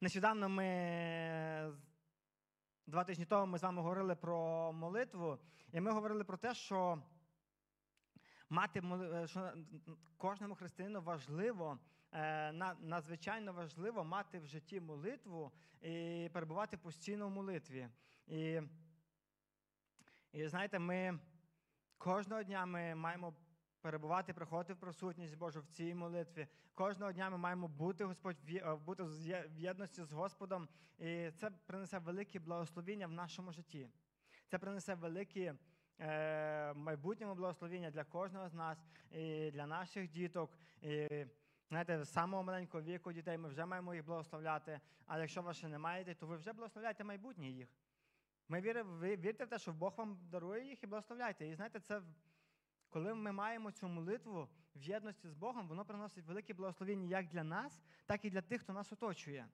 Нещодавно ми два тижні тому ми з вами говорили про молитву, і ми говорили про те, що мати е, що кожному християнину важливо, е, надзвичайно важливо мати в житті молитву і перебувати постійно в молитві. І, і знаєте, ми кожного дня ми маємо перебувати, приходити в присутність Божу в цій молитві. Кожного дня ми маємо бути Господь е, бути в єдності з Господом, і це принесе велике благословіння в нашому житті. Це принесе велике е, майбутньому благословіння для кожного з нас і для наших діток. І, Знаєте, з самого маленького віку дітей ми вже маємо їх благословляти. А якщо ви ще не маєте, то ви вже благословляєте майбутнє їх. Ми віримо, ви вірте в те, що Бог вам дарує їх і благословляйте. І знаєте, це коли ми маємо цю молитву в єдності з Богом, воно приносить велике благословення як для нас, так і для тих, хто нас оточує.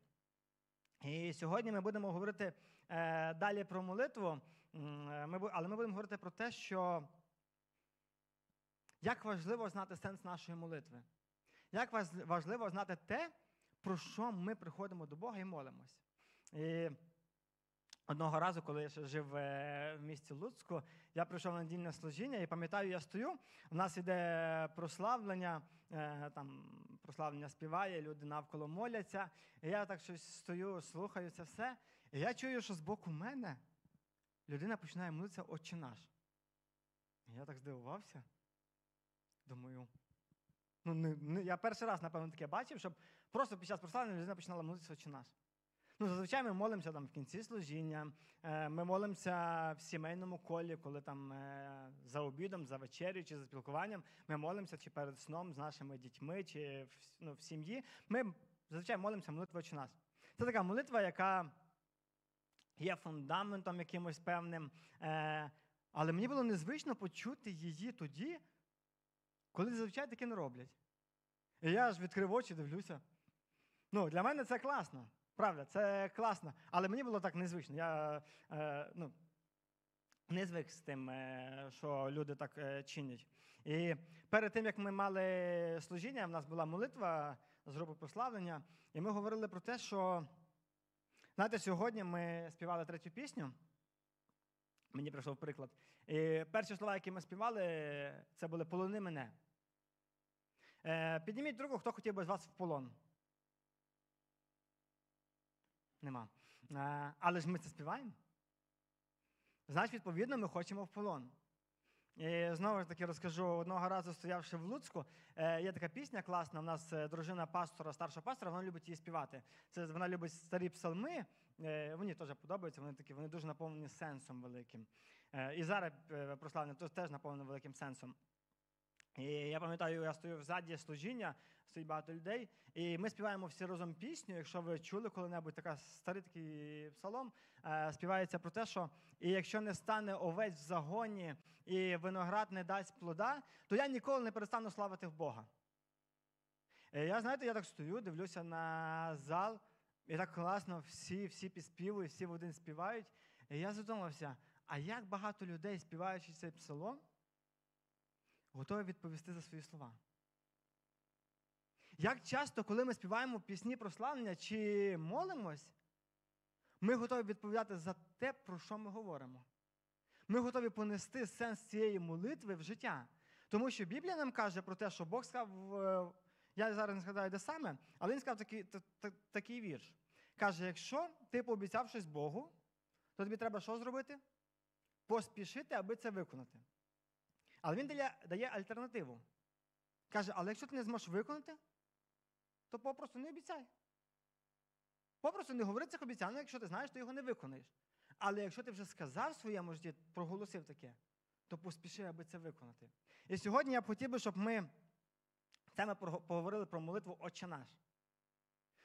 І сьогодні ми будемо говорити е, далі про молитву, е, ми, але ми будемо говорити про те, що як важливо знати сенс нашої молитви. Як важливо знати те, про що ми приходимо до Бога і молимось. І Одного разу, коли я ще жив е, в місті Луцьку, я прийшов на недільне служіння і пам'ятаю, я стою. У нас іде прославлення, е, там прославлення співає, люди навколо моляться. І я так щось стою, слухаю це все. І я чую, що з боку мене людина починає молитися Отче наш. І я так здивувався. Думаю, ну не, не, я перший раз, напевно, таке бачив, щоб просто під час прославлення людина починала молитися Отче наш. Ну, Зазвичай ми молимося там в кінці служіння, е, ми молимося в сімейному колі, коли там е, за обідом, за вечерю чи за спілкуванням ми молимося чи перед сном з нашими дітьми, чи ну, в сім'ї. Ми зазвичай молимося молитву «Отче нас. Це така молитва, яка є фундаментом якимось певним. Е, але мені було незвично почути її тоді, коли зазвичай таке не роблять. І я ж відкрив очі, дивлюся. Ну, Для мене це класно. Правда, це класно. Але мені було так незвично. Я е, ну, не звик з тим, е, що люди так е, чинять. І перед тим, як ми мали служіння, в нас була молитва з групи прославлення, і ми говорили про те, що, знаєте, сьогодні ми співали третю пісню. Мені прийшов приклад. І перші слова, які ми співали, це були полони мене. Е, підніміть другу, хто хотів би з вас в полон. Нема. Е, але ж ми це співаємо. Значить, відповідно, ми хочемо в полон. І знову ж таки розкажу, одного разу стоявши в Луцьку, е, є така пісня класна. У нас е, дружина пастора, старшого пастора, вона любить її співати. Це Вона любить старі псалми, мені теж подобаються, вони такі, вони дуже наповнені сенсом великим. І зараз прославлення теж наповнені великим сенсом. І я пам'ятаю, я стою ззаді служіння, стоїть багато людей, і ми співаємо всі разом пісню. Якщо ви чули коли-небудь така старий такий псалом, е, співається про те, що і якщо не стане овець в загоні, і виноград не дасть плода, то я ніколи не перестану славити в Бога. І я, знаєте, я так стою, дивлюся на зал, і так класно, всі всі підспівують, всі в один співають. І я задумався, а як багато людей, співаючи цей псалом, готові відповісти за свої слова. Як часто, коли ми співаємо пісні прославлення чи молимось, ми готові відповідати за те, про що ми говоримо. Ми готові понести сенс цієї молитви в життя. Тому що Біблія нам каже про те, що Бог сказав, е, я зараз не згадаю де саме, але він сказав такий такий вірш. Каже: якщо ти пообіцяв щось Богу, то тобі треба що зробити? Поспішити, аби це виконати. Але він дає, альтернативу. Каже, але якщо ти не зможеш виконати, то попросту не обіцяй. Попросту не говори цих обіцянок, якщо ти знаєш, то його не виконаєш. Але якщо ти вже сказав своєму житті, проголосив таке, то поспіши, аби це виконати. І сьогодні я б хотів би, щоб ми саме поговорили про молитву Отче наш.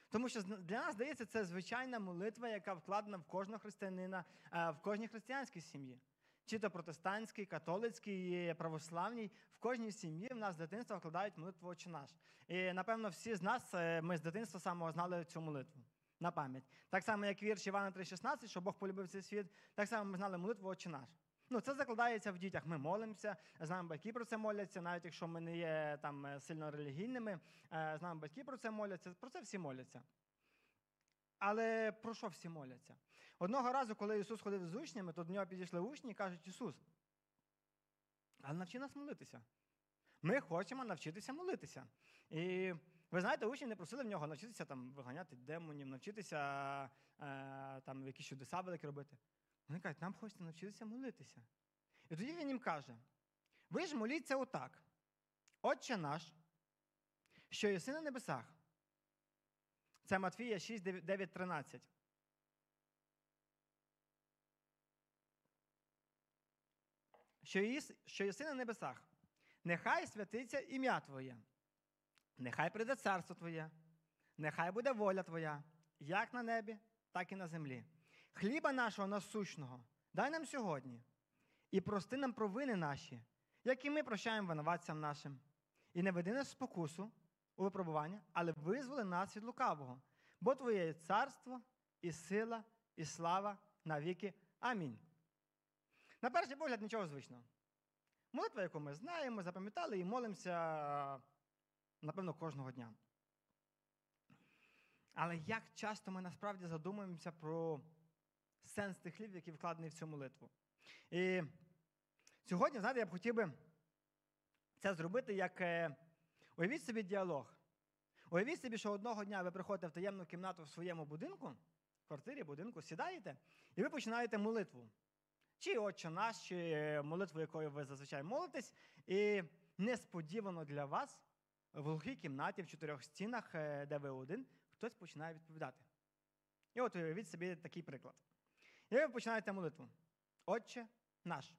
Тому що для нас здається, це звичайна молитва, яка вкладена в кожного християнина, е, в кожній християнській сім'ї чи то протестантський, католицький, православній, в кожній сім'ї в нас з дитинства вкладають молитву «Отче наш. І напевно всі з нас е, ми з дитинства самого знали цю молитву на пам'ять. Так само, як вірш Івана 3,16, що Бог полюбив цей світ, так само ми знали молитву «Отче наш. Ну, це закладається в дітях. Ми молимося, знаємо, батьки про це моляться, навіть якщо ми не є там е, сильно релігійними, е, знаємо, батьки про це моляться, про це всі моляться. Але про що всі моляться? Одного разу, коли Ісус ходив з учнями, то до нього підійшли учні і кажуть, Ісус, але навчи нас молитися. Ми хочемо навчитися молитися. І ви знаєте, учні не просили в нього навчитися там, виганяти демонів, навчитися е, там, якісь чудеса великі робити. Вони кажуть, нам хочеться навчитися молитися. І тоді він їм каже: ви ж моліться отак. Отче наш, що єси на небесах. Це Матфія 6, 9, 13. Що єси, що на небесах. Нехай святиться ім'я Твоє, нехай прийде царство Твоє, нехай буде воля Твоя, як на небі, так і на землі. Хліба нашого насущного дай нам сьогодні і прости нам провини наші, як і ми прощаємо винуватцям нашим. І не веди нас спокусу у випробування, але визволи нас від лукавого, бо Твоє є царство, і сила, і слава навіки. Амінь. На перший погляд нічого звичного. Молитва, яку ми знаємо, запам'ятали і молимося, напевно, кожного дня. Але як часто ми насправді задумуємося про сенс тих слів, які вкладені в цю молитву? І сьогодні, знаєте, я б хотів би це зробити як е, уявіть собі діалог. Уявіть собі, що одного дня ви приходите в таємну кімнату в своєму будинку, в квартирі, будинку, сідаєте, і ви починаєте молитву. Чи Отче наш, чи молитву, якою ви зазвичай молитесь, і несподівано для вас в глухій кімнаті, в чотирьох стінах, е, де ви один, хтось починає відповідати. І от уявіть собі такий приклад. І ви починаєте молитву. Отче наш.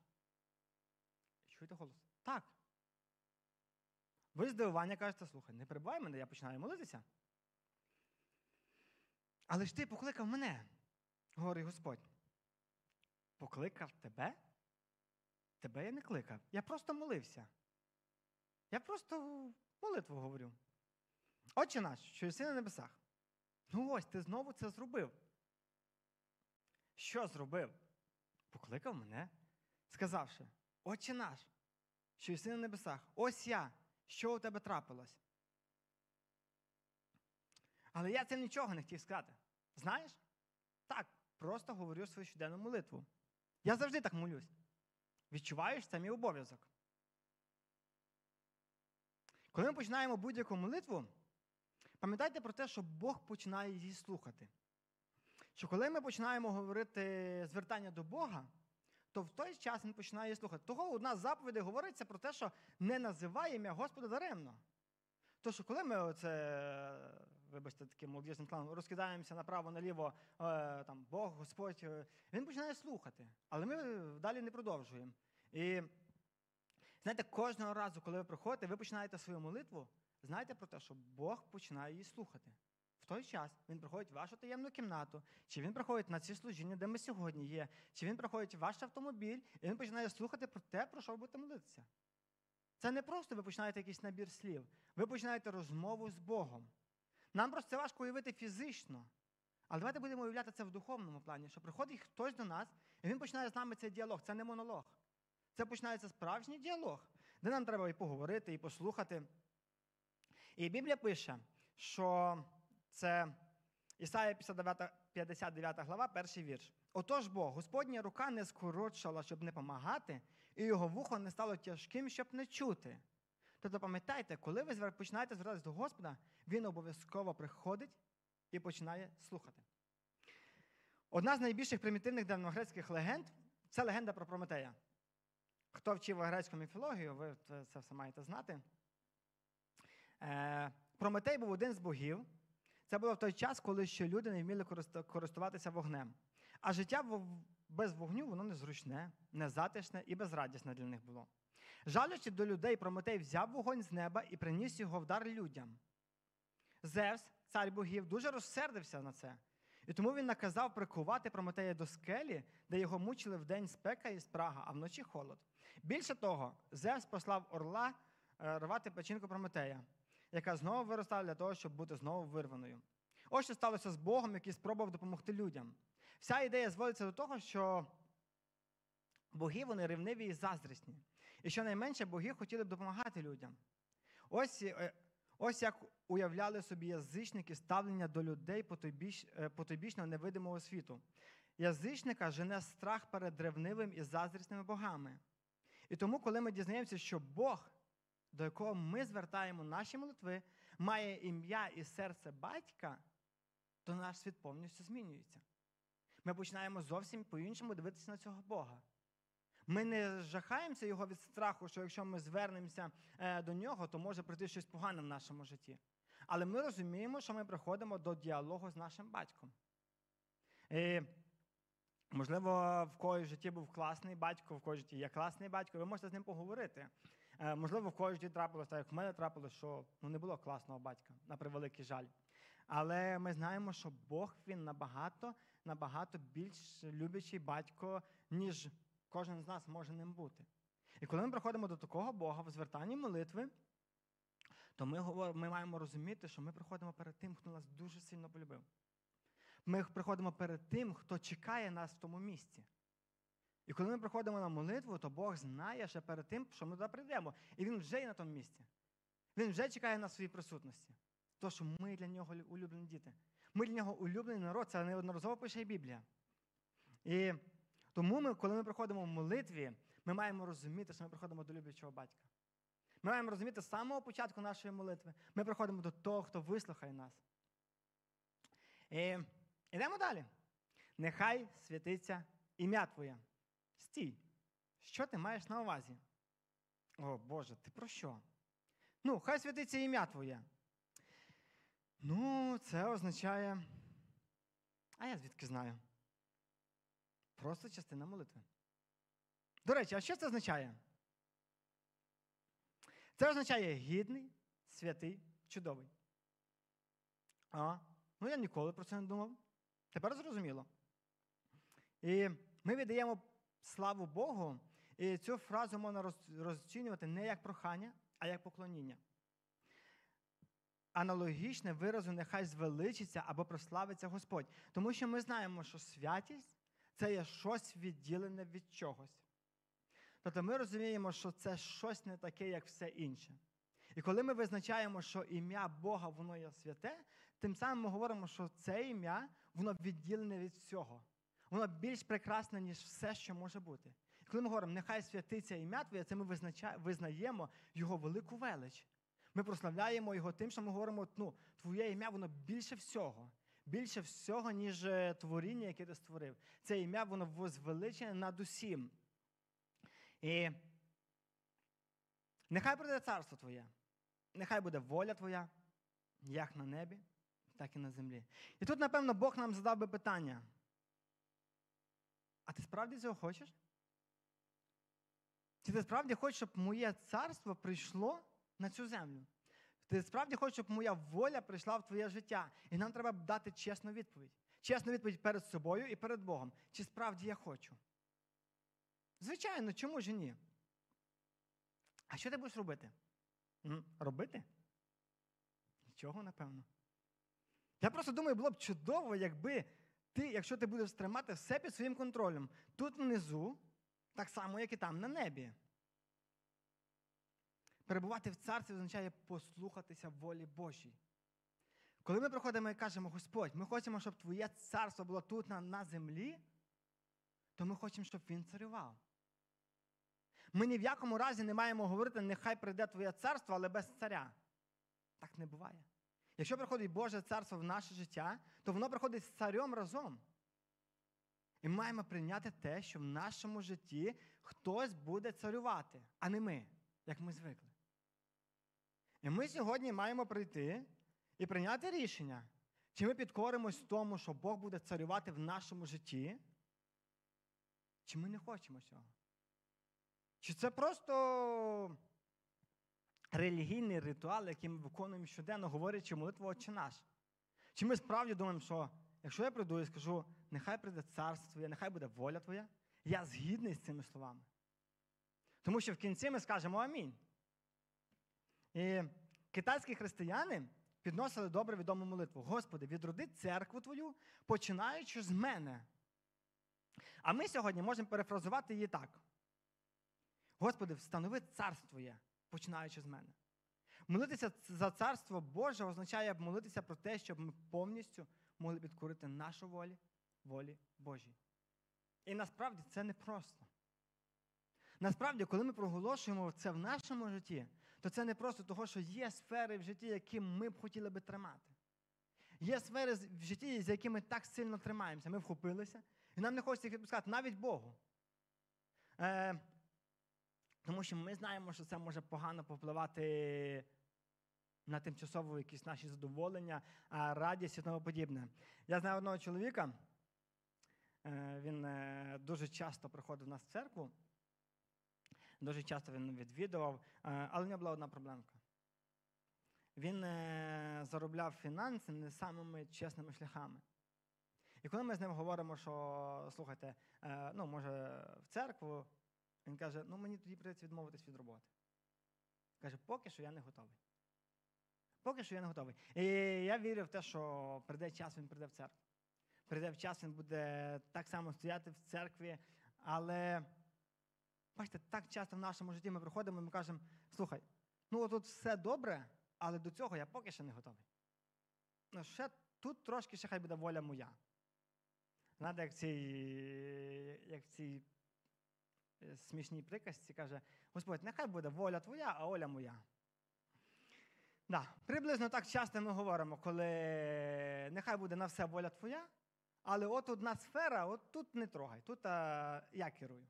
Чуєте голос? Так. Ви здивування кажете, слухай, не перебувай мене, я починаю молитися. Але ж ти покликав мене, говорить Господь. Покликав тебе? Тебе я не кликав. Я просто молився. Я просто молитву говорю. Отче наш, що єси на небесах. Ну ось ти знову це зробив. Що зробив? Покликав мене, сказавши, Отче наш, що єси на небесах, ось я, що у тебе трапилось. Але я цим нічого не хотів сказати. Знаєш? Так, просто говорю свою щоденну молитву. Я завжди так молюсь. Відчуваєш, це мій обов'язок. Коли ми починаємо будь-яку молитву, пам'ятайте про те, що Бог починає її слухати. Що коли ми починаємо говорити звертання до Бога, то в той час Він починає її слухати. Того одна з заповідей говориться про те, що не називає ім'я Господа даремно. То, що коли ми оце, вибачте, таким молодіжним планом, розкидаємося направо-наліво, е, там, Бог, Господь, е, він починає слухати, але ми далі не продовжуємо. І знаєте, кожного разу, коли ви приходите, ви починаєте свою молитву, знайте про те, що Бог починає її слухати. В той час він приходить в вашу таємну кімнату, чи він приходить на ці служіння, де ми сьогодні є, чи він приходить в ваш автомобіль, і він починає слухати про те, про що ви будете молитися. Це не просто ви починаєте якийсь набір слів, ви починаєте розмову з Богом. Нам просто це важко уявити фізично. Але давайте будемо уявляти це в духовному плані, що приходить хтось до нас, і він починає з нами цей діалог. Це не монолог. Це починається справжній діалог, де нам треба і поговорити, і послухати. І Біблія пише, що це Ісая 59, 59 глава, перший вірш. Отож бо, Господня рука не скорочала, щоб не помагати, і його вухо не стало тяжким, щоб не чути. Тобто, пам'ятайте, коли ви починаєте звертатися до Господа, Він обов'язково приходить і починає слухати. Одна з найбільших примітивних давньогрецьких легенд це легенда про Прометея. Хто вчив грецьку міфологію, ви це все маєте знати. Е, Прометей був один з богів. Це було в той час, коли ще люди не вміли користуватися вогнем. А життя без вогню воно незручне, незатишне і безрадісне для них було. Жалючи до людей, Прометей взяв вогонь з неба і приніс його в дар людям. Зевс, цар богів, дуже розсердився на це. І тому він наказав прикувати Прометея до скелі, де його мучили вдень спека і спрага, а вночі холод. Більше того, Зевс послав орла е, рвати печінку Прометея, яка знову виростала для того, щоб бути знову вирваною. Ось що сталося з Богом, який спробував допомогти людям. Вся ідея зводиться до того, що боги вони ревниві і заздрісні. І що найменше боги хотіли б допомагати людям. Ось е, Ось як уявляли собі язичники ставлення до людей е, потойбічного невидимого світу. Язичника жене страх перед ревнивим і заздрісними богами. І тому, коли ми дізнаємося, що Бог, до якого ми звертаємо наші молитви, має ім'я і серце батька, то наш світ повністю змінюється. Ми починаємо зовсім по-іншому дивитися на цього Бога. Ми не жахаємося його від страху, що якщо ми звернемося е, до нього, то може прийти щось погане в нашому житті. Але ми розуміємо, що ми приходимо до діалогу з нашим батьком. І, можливо, в когось житті був класний батько, в когось житті є класний батько, ви можете з ним поговорити. Е, можливо, в когось в житті трапилося, так як в мене трапилось, що ну, не було класного батька, на превеликий жаль. Але ми знаємо, що Бог він набагато, набагато більш любячий батько, ніж кожен з нас може ним бути. І коли ми приходимо до такого Бога в звертанні молитви, то ми говоримо, ми маємо розуміти, що ми приходимо перед тим, хто нас дуже сильно полюбив. Ми приходимо перед тим, хто чекає нас в тому місці. І коли ми приходимо на молитву, то Бог знає ще перед тим, що ми туди прийдемо. І Він вже є на тому місці. Він вже чекає на своїй присутності. То, що ми для нього улюблені діти. Ми для нього улюблений народ, це неодноразово пише і Біблія. І тому, ми, коли ми приходимо в молитві, ми маємо розуміти, що ми приходимо до люблячого батька. Ми маємо розуміти з самого початку нашої молитви. Ми приходимо до того, хто вислухає нас. І Йдемо далі. Нехай святиться ім'я Твоє. Стій. Що ти маєш на увазі? О Боже, ти про що? Ну, хай святиться ім'я Твоє. Ну, це означає. А я звідки знаю? Просто частина молитви. До речі, а що це означає? Це означає гідний, святий, чудовий. А, ну я ніколи про це не думав. Тепер зрозуміло. І ми віддаємо славу Богу, і цю фразу можна розцінювати не як прохання, а як поклоніння. Аналогічне виразу нехай звеличиться або прославиться Господь. Тому що ми знаємо, що святість це є щось відділене від чогось. Тобто ми розуміємо, що це щось не таке, як все інше. І коли ми визначаємо, що ім'я Бога воно є святе, тим самим ми говоримо, що це ім'я воно відділене від всього. Воно більш прекрасне, ніж все, що може бути. І коли ми говоримо, нехай святиться ім'я Твоє, це ми визнаємо Його велику велич. Ми прославляємо Його тим, що ми говоримо, ну, Твоє ім'я, воно більше всього. Більше всього, ніж е, творіння, яке ти створив. Це ім'я, воно возвеличене над усім. І нехай прийде царство Твоє, нехай буде воля Твоя, як на небі, так і на землі. І тут, напевно, Бог нам задав би питання. А ти справді цього хочеш? Чи ти справді хочеш, щоб моє царство прийшло на цю землю? Ти справді хочеш, щоб моя воля прийшла в твоє життя. І нам треба дати чесну відповідь. Чесну відповідь перед собою і перед Богом. Чи справді я хочу? Звичайно, чому ж ні? А що ти будеш робити? Робити? Нічого, напевно. Я просто думаю, було б чудово, якби ти, якщо ти будеш тримати все під своїм контролем, тут внизу, так само, як і там на небі. Перебувати в царстві означає послухатися волі Божій. Коли ми приходимо і кажемо, Господь, ми хочемо, щоб Твоє царство було тут на, на землі, то ми хочемо, щоб Він царював. Ми ні в якому разі не маємо говорити, нехай прийде Твоє царство, але без царя. Так не буває. Якщо приходить Боже царство в наше життя, то воно приходить з царем разом. І ми маємо прийняти те, що в нашому житті хтось буде царювати, а не ми, як ми звикли. І ми сьогодні маємо прийти і прийняти рішення, чи ми підкоримось тому, що Бог буде царювати в нашому житті, чи ми не хочемо цього. Чи це просто релігійний ритуал, який ми виконуємо щоденно, говорячи молитву Отче наш? Чи ми справді думаємо, що якщо я прийду і скажу, нехай прийде царство Твоє, нехай буде воля Твоя, я згідний з цими словами. Тому що в кінці ми скажемо амінь. І китайські християни підносили добре відому молитву. Господи, відроди церкву Твою, починаючи з мене. А ми сьогодні можемо перефразувати її так. Господи, встанови царство починаючи з мене. Молитися за царство Боже означає молитися про те, щоб ми повністю могли підкорити нашу волі, волі Божій. І насправді це непросто. Насправді, коли ми проголошуємо це в нашому житті, то це не просто того, що є сфери в житті, які ми б хотіли би тримати. Є сфери в житті, з якими так сильно тримаємося. Ми вхопилися, і нам не хочеться їх відпускати навіть Богу. Е, Тому що ми знаємо, що це може погано повпливати на тимчасово якісь наші задоволення, радість і тому подібне. Я знаю одного чоловіка, е, він е, дуже часто приходив в нас в церкву, дуже часто він відвідував, е, але в нього була одна проблемка. Він заробляв фінанси не самими чесними шляхами. І коли ми з ним говоримо, що слухайте, ну, може, в церкву, він каже: ну мені тоді прийдеться відмовитись від роботи. Каже, поки що я не готовий. Поки що я не готовий. І я вірю в те, що прийде час, він прийде в церкву. Прийде в час, він буде так само стояти в церкві. Але, бачите, так часто в нашому житті ми приходимо і ми кажемо, слухай, ну тут все добре, але до цього я поки що не готовий. Ну, ще Тут трошки ще хай буде воля моя. Знаєте, як в цій, як в цій е, смішній приказці каже, Господь, нехай буде воля твоя, а воля моя. Да, Приблизно так часто ми говоримо, коли нехай буде на все воля твоя, але от одна сфера, от тут не трогай, тут а, я керую.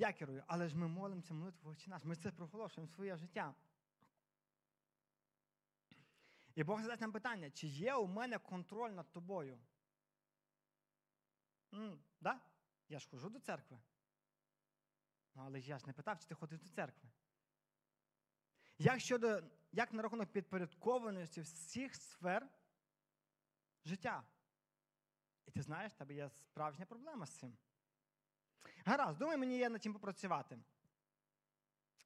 Я керую, але ж ми молимося молитву очі наш, ми це проголошуємо своє життя. І Бог задасть нам питання, чи є у мене контроль над тобою? М, да? Я ж хожу до церкви. Ну, але я ж не питав, чи ти ходиш до церкви. Як щодо, як на рахунок підпорядкованості всіх сфер життя? І ти знаєш, в тебе є справжня проблема з цим. Гаразд, думаю, мені є над чим попрацювати.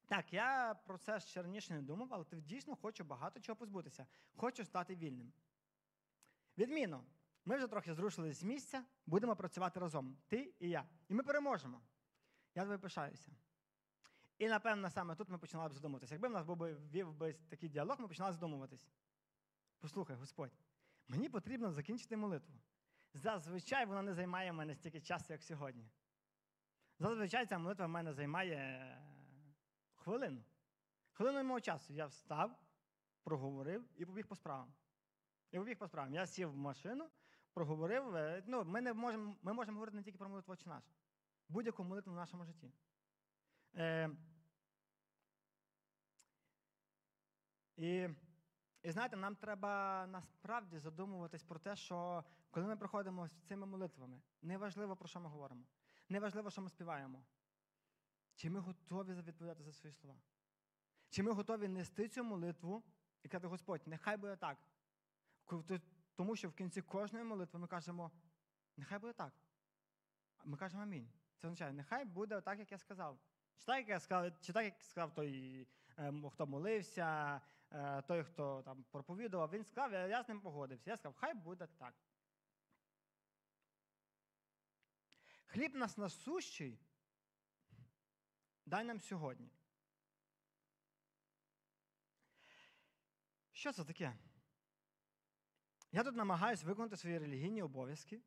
Так, я про це ще раніше не думав, але ти дійсно хочу багато чого позбутися. Хочу стати вільним. Відмінно, ми вже трохи зрушились з місця, будемо працювати разом. Ти і я. І ми переможемо. Я тобі пишаюся. І, напевно, саме тут ми починали б задумуватися. Якби в нас був би, вів би такий діалог, ми починали задумуватись. Послухай, Господь, мені потрібно закінчити молитву. Зазвичай вона не займає мене стільки часу, як сьогодні. Зазвичай ця молитва в мене займає хвилину. Хвилину мого часу. Я встав, проговорив і побіг по справам. І побіг по справам. Я сів в машину, проговорив. Е, ну, Ми не можемо ми можемо говорити не тільки про молитву чи наш. Будь-яку молитву в нашому житті. Е, І і знаєте, нам треба насправді задумуватись про те, що коли ми приходимо з цими молитвами, неважливо, про що ми говоримо, неважливо, що ми співаємо. Чи ми готові відповідати за свої слова? Чи ми готові нести цю молитву і казати, Господь, нехай буде так. Тому що в кінці кожної молитви ми кажемо, нехай буде так. Ми кажемо амінь. Це означає, нехай буде так, як я сказав. Чи так, як я сказав, чи так, як сказав той, ем, хто молився, е, той, хто там проповідував, він сказав, я, я з ним погодився. Я сказав, хай буде так. Хліб нас насущий, дай нам сьогодні. Що це таке? Я тут намагаюся виконати свої релігійні обов'язки,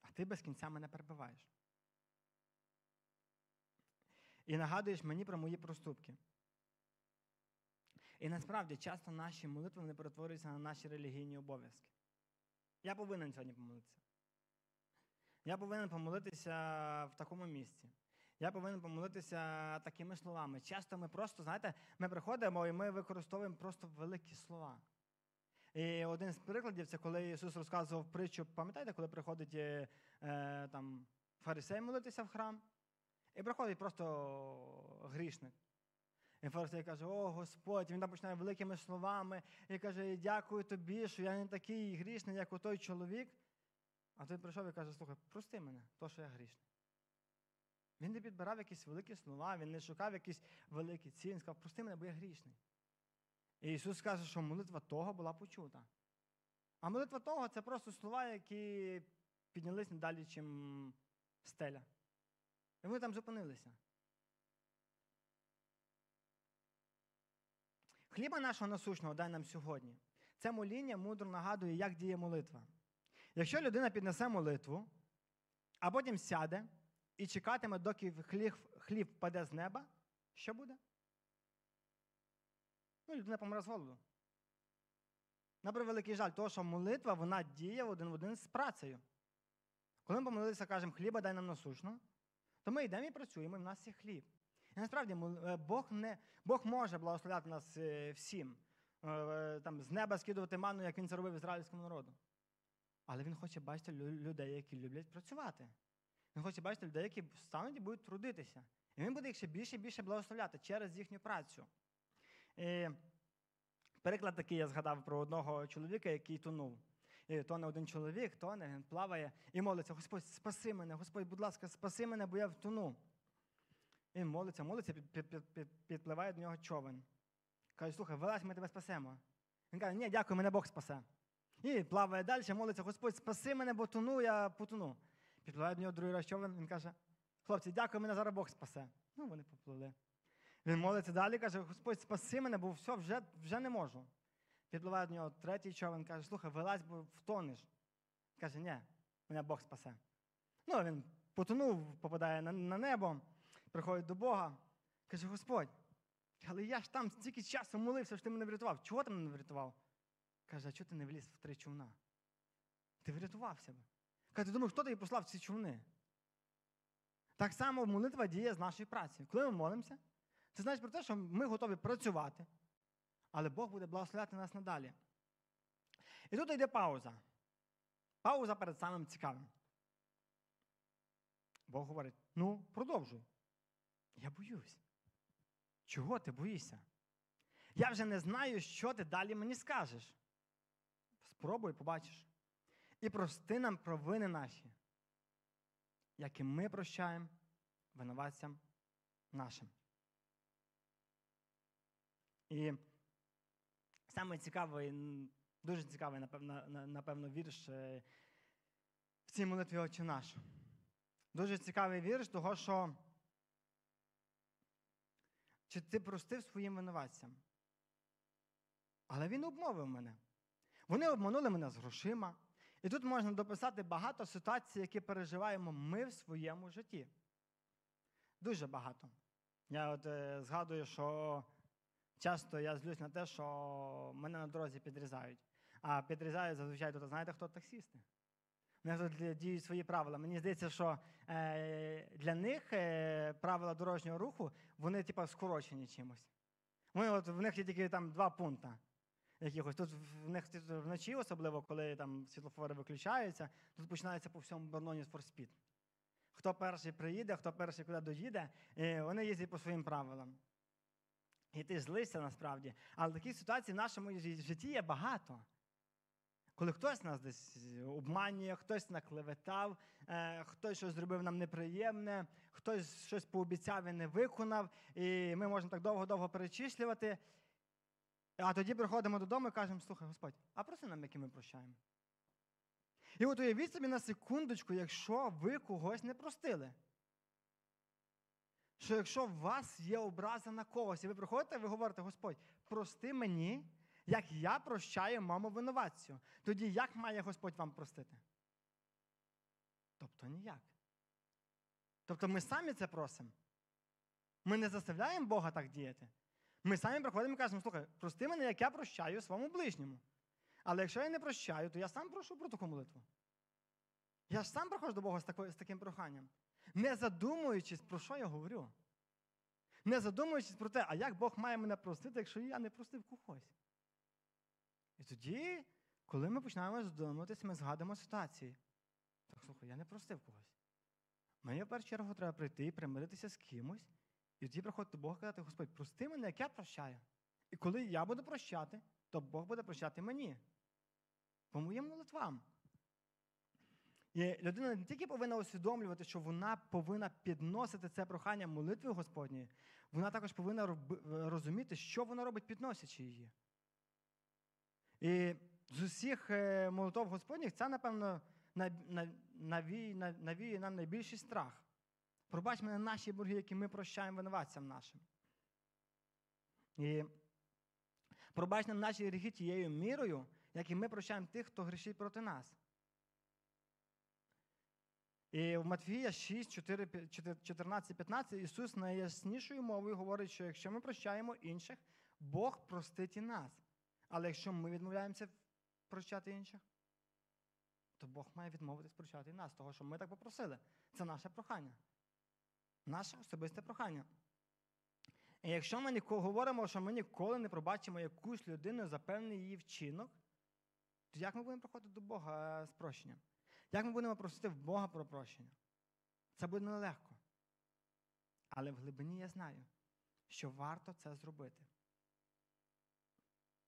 а ти без кінця мене перебиваєш і нагадуєш мені про мої проступки. І насправді часто наші молитви не перетворюються на наші релігійні обов'язки. Я повинен сьогодні помолитися. Я повинен помолитися в такому місці. Я повинен помолитися такими словами. Часто ми просто, знаєте, ми приходимо і ми використовуємо просто великі слова. І один з прикладів це коли Ісус розказував притчу, пам'ятаєте, коли приходить е, е там, фарисей молитися в храм? І приходить просто грішник. І фарисей каже, о Господь, він там починає великими словами і каже, дякую тобі, що я не такий грішний, як той чоловік. А той прийшов і каже, слухай, прости мене, то, що я грішний. Він не підбирав якісь великі слова, він не шукав якісь великі цілі, сказав, прости мене, бо я грішний. І Ісус каже, що молитва того була почута. А молитва того це просто слова, які піднялись не далі, чим стеля. І ми там зупинилися. Хліба нашого насущного дай нам сьогодні. Це моління мудро нагадує, як діє молитва. Якщо людина піднесе молитву, а потім сяде і чекатиме, доки хліб, впаде з неба, що буде? Ну, людина помре з голоду. На превеликий жаль, того, що молитва вона діє один в один з працею. Коли ми помолилися, кажемо, хліба дай нам насущно, то ми йдемо і працюємо, і в нас є хліб. І насправді е, Бог не, Бог може благословляти нас е, всім, е, там, з неба скидувати ману, як він це робив ізраїльському народу. Але він хоче бачити людей, які люблять працювати. Він хоче бачити людей, які стануть і будуть трудитися. І він буде їх ще більше і більше благословляти через їхню працю. І Переклад такий я згадав про одного чоловіка, який тонув. І тоне один чоловік, тоне, він плаває і молиться: Господь, спаси мене, Господь, будь ласка, спаси мене, бо я втону. І він молиться, молиться, під, під, під, під, підпливає до нього човен. Каже, слухай, вилазь, ми тебе спасемо. Він каже, ні, дякую, мене Бог спасе. І плаває далі, молиться, Господь, спаси мене, бо тону, я потону. Підпливає до нього другий раз човен, він каже, хлопці, дякую, мене зараз Бог спасе. Ну, вони попливли. Він молиться далі, каже, Господь, спаси мене, бо все, вже вже не можу. Підпливає до нього третій човен, каже, слухай, вилазь, бо втонеш. Каже, ні, мене Бог спасе. Ну, він потонув, попадає на, на небо, приходить до Бога. Каже, Господь, але я ж там стільки часу молився, що ти мене врятував. Чого ти мене врятував? Каже, а чого ти не вліз в три човна? Ти врятував себе. Каже, ти думаєш, хто тобі послав ці човни? Так само молитва діє з нашої праці. Коли ми молимося, це значить про те, що ми готові працювати, але Бог буде благословляти нас надалі. І тут йде пауза. Пауза перед самим цікавим. Бог говорить: ну, продовжуй. Я боюсь. Чого ти боїшся? Я вже не знаю, що ти далі мені скажеш. Спробуй, побачиш. І прости нам провини наші, як ми прощаємо винуватцям нашим. І саме цікавий, дуже цікавий, напевно, напевно, вірш е, в цій молитві Отче наш. Дуже цікавий вірш, того, що чи ти простив своїм винуватцям. Але він обмовив мене. Вони обманули мене з грошима. І тут можна дописати багато ситуацій, які переживаємо ми в своєму житті. Дуже багато. Я от е, згадую, що часто я злюсь на те, що мене на дорозі підрізають. А підрізають зазвичай тут, знаєте, хто таксісти? Вони тут діють свої правила. Мені здається, що е, для них е, правила дорожнього руху, вони, типу, скорочені чимось. Вони, от, В них є тільки там два пункти. Якихось. Тут в них вночі, особливо, коли там світлофори виключаються, тут починається по всьому Берноні форспід. Хто перший приїде, хто перший куди доїде, і вони їздять по своїм правилам. І ти злишся насправді. Але таких ситуацій в нашому житті є багато. Коли хтось нас десь обманює, хтось наклеветав, е, хтось щось зробив нам неприємне, хтось щось пообіцяв і не виконав, і ми можемо так довго-довго перечислювати. А тоді приходимо додому і кажемо, слухай, Господь, а проси нам, які ми прощаємо. І от уявіть собі на секундочку, якщо ви когось не простили. Що якщо у вас є образа на когось, і ви приходите, ви говорите, Господь, прости мені, як я прощаю маму винуватцю. Тоді як має Господь вам простити? Тобто ніяк. Тобто ми самі це просимо. Ми не заставляємо Бога так діяти. Ми самі приходимо і кажемо, слухай, прости мене, як я прощаю своєму ближньому. Але якщо я не прощаю, то я сам прошу про таку молитву. Я ж сам приходжу до Бога з, такою, з таким проханням. Не задумуючись, про що я говорю. Не задумуючись про те, а як Бог має мене простити, якщо я не простив когось. І тоді, коли ми починаємо задумуватися, ми згадуємо ситуації. Так, слухай, я не простив когось. Мені в першу чергу треба прийти і примиритися з кимось, і тоді приходити до Бога казати, Господь, прости мене, як я прощаю. І коли я буду прощати, то Бог буде прощати мені. По моїм молитвам. І людина не тільки повинна усвідомлювати, що вона повинна підносити це прохання молитви Господньої, вона також повинна розуміти, що вона робить, підносячи її. І з усіх е, молитов Господніх це, напевно, навіє нам найбільший страх. Пробач мене наші борги, які ми прощаємо винуватцям нашим. І Пробач нам наші гріхи тією мірою, як і ми прощаємо тих, хто грішить проти нас. І в Матфія 6, 4, 14, 15 Ісус найяснішою мовою говорить, що якщо ми прощаємо інших, Бог простить і нас. Але якщо ми відмовляємося прощати інших, то Бог має відмовитись прощати і нас, того, що ми так попросили. Це наше прохання. Наше особисте прохання. І якщо ми ніколи говоримо, що ми ніколи не пробачимо якусь людину за певний її вчинок, то як ми будемо приходити до Бога з прощенням? Як ми будемо просити в Бога про прощення? Це буде нелегко. Але в глибині я знаю, що варто це зробити.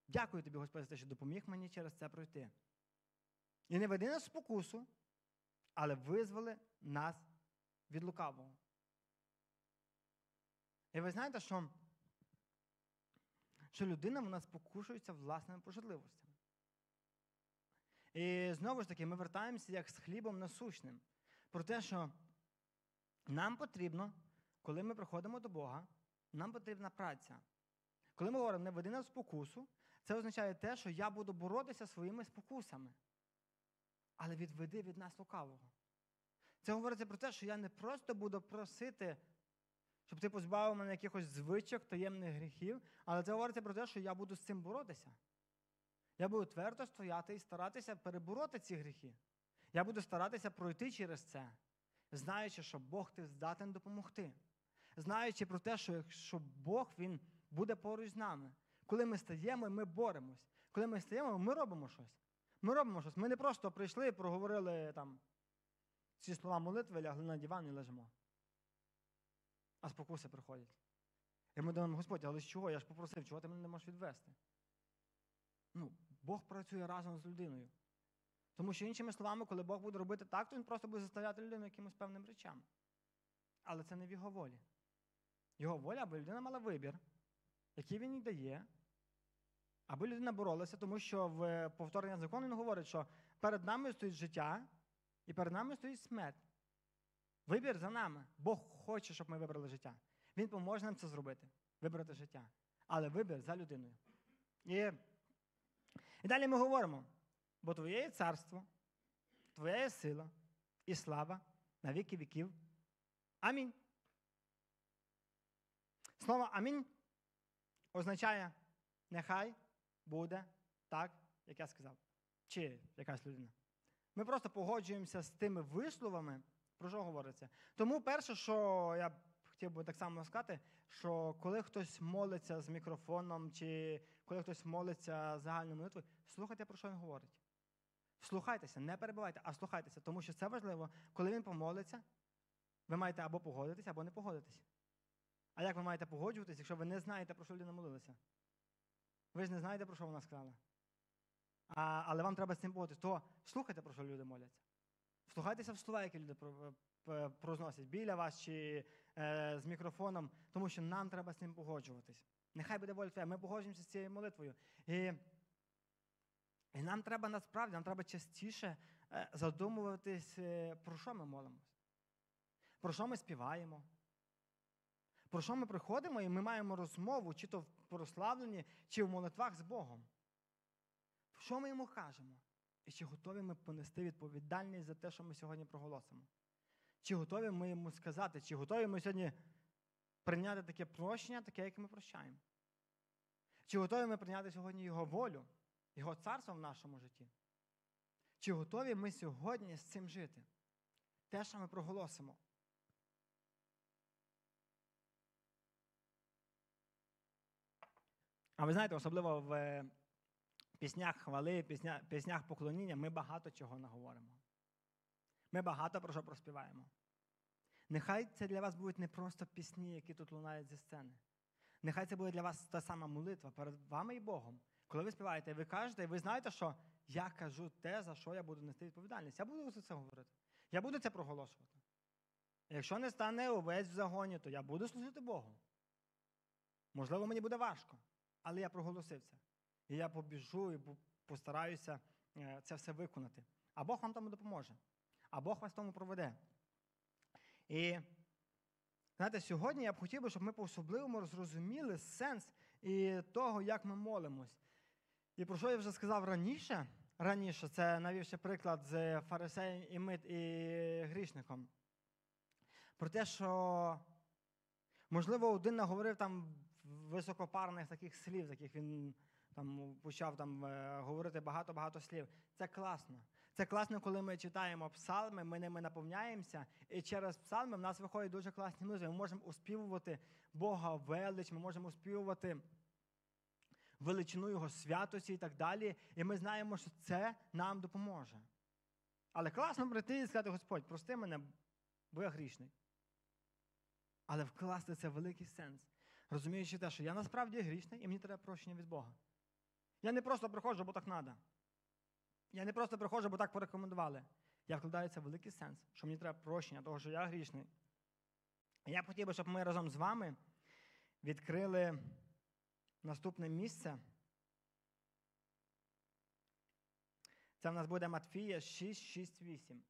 Дякую тобі, Господь, за те, що допоміг мені через це пройти. І не веди нас спокусу, але визволи нас від лукавого. І ви знаєте, що що людина вона спокушується власними пожитливостями. І знову ж таки, ми вертаємося як з хлібом насущним. Про те, що нам потрібно, коли ми приходимо до Бога, нам потрібна праця. Коли ми говоримо не веди нас спокусу, це означає те, що я буду боротися своїми спокусами. Але відведи від нас лукавого. Це говориться про те, що я не просто буду просити, щоб ти позбавив мене якихось звичок, таємних гріхів, але це говориться про те, що я буду з цим боротися. Я буду твердо стояти і старатися перебороти ці гріхи. Я буду старатися пройти через це, знаючи, що Бог ти здатен допомогти. Знаючи про те, що якщо Бог Він буде поруч з нами. Коли ми стаємо, ми боремось. Коли ми стаємо, ми робимо щось. Ми робимо щось. Ми не просто прийшли і проговорили там ці слова молитви, лягли на диван і лежимо. А спокуси приходять. І ми думаємо, Господь, але з чого? Я ж попросив, чого ти мене не можеш відвести? Ну, Бог працює разом з людиною. Тому що, іншими словами, коли Бог буде робити так, то він просто буде заставляти людину якимось певним речам. Але це не в його волі. Його воля, аби людина мала вибір, який він їй дає, аби людина боролася, тому що в повторення закону він говорить, що перед нами стоїть життя і перед нами стоїть смерть. Вибір за нами. Бог хоче, щоб ми вибрали життя. Він поможе нам це зробити, вибрати життя. Але вибір за людиною. І, і далі ми говоримо: бо твоє є царство, твоя є сила і слава на віки віків. Амінь. Слово амінь означає нехай буде так, як я сказав. Чи якась людина. Ми просто погоджуємося з тими висловами, про що говориться. Тому перше, що я хотів би так само сказати, що коли хтось молиться з мікрофоном, чи коли хтось молиться загальною молитвою, слухайте, про що він говорить. Слухайтеся, не перебувайте, а слухайтеся, тому що це важливо, коли він помолиться, ви маєте або погодитися, або не погодитися. А як ви маєте погоджуватись, якщо ви не знаєте, про що людина молилася? Ви ж не знаєте, про що вона сказала. А, Але вам треба з цим погодитися. То слухайте, про що люди моляться. Вслухайтеся в слова, які люди прозносять біля вас чи е, з мікрофоном, тому що нам треба з цим погоджуватись. Нехай буде воля твоя. Ми погоджуємося з цією молитвою. І і нам треба насправді, нам треба частіше е, задумуватись, е, про що ми молимось, про що ми співаємо. Про що ми приходимо і ми маємо розмову, чи то в прославленні, чи в молитвах з Богом. Що ми йому кажемо? І чи готові ми понести відповідальність за те, що ми сьогодні проголосимо? Чи готові ми йому сказати, чи готові ми сьогодні прийняти таке прощення, таке, яке ми прощаємо? Чи готові ми прийняти сьогодні Його волю, Його царство в нашому житті? Чи готові ми сьогодні з цим жити? Те, що ми проголосимо. А ви знаєте, особливо в е, піснях хвали, пісня, піснях поклоніння ми багато чого наговоримо. Ми багато про що проспіваємо. Нехай це для вас будуть не просто пісні, які тут лунають зі сцени. Нехай це буде для вас та сама молитва перед вами і Богом. Коли ви співаєте, ви кажете, і ви знаєте, що я кажу те, за що я буду нести відповідальність. Я буду за це говорити. Я буду це проголошувати. Якщо не стане увесь в загоні, то я буду служити Богу. Можливо, мені буде важко але я проголосив це. І я побіжу і постараюся е, це все виконати. А Бог вам тому допоможе. А Бог вас тому проведе. І знаєте, сьогодні я б хотів би, щоб ми по-особливому зрозуміли сенс і того, як ми молимось. І про що я вже сказав раніше? Раніше це навівши приклад з фарисеєм і мит і грішником. Про те, що, можливо, один наговорив там високопарних таких слів, таких він там почав там е, говорити багато-багато слів. Це класно. Це класно, коли ми читаємо псалми, ми ними наповняємося, і через псалми в нас виходять дуже класні музики. Ми можемо успівувати Бога велич, ми можемо успівувати величину Його святості і так далі. І ми знаємо, що це нам допоможе. Але класно прийти і сказати, Господь, прости мене, бо я грішний. Але вкласти це великий сенс, розуміючи те, що я насправді грішний, і мені треба прощення від Бога. Я не просто приходжу, бо так треба. Я не просто приходжу, бо так порекомендували. Я вкладаю це великий сенс, що мені треба прощення, того, що я грішний. Я б хотів би, щоб ми разом з вами відкрили наступне місце. Це в нас буде Матфія 6, 6, 8.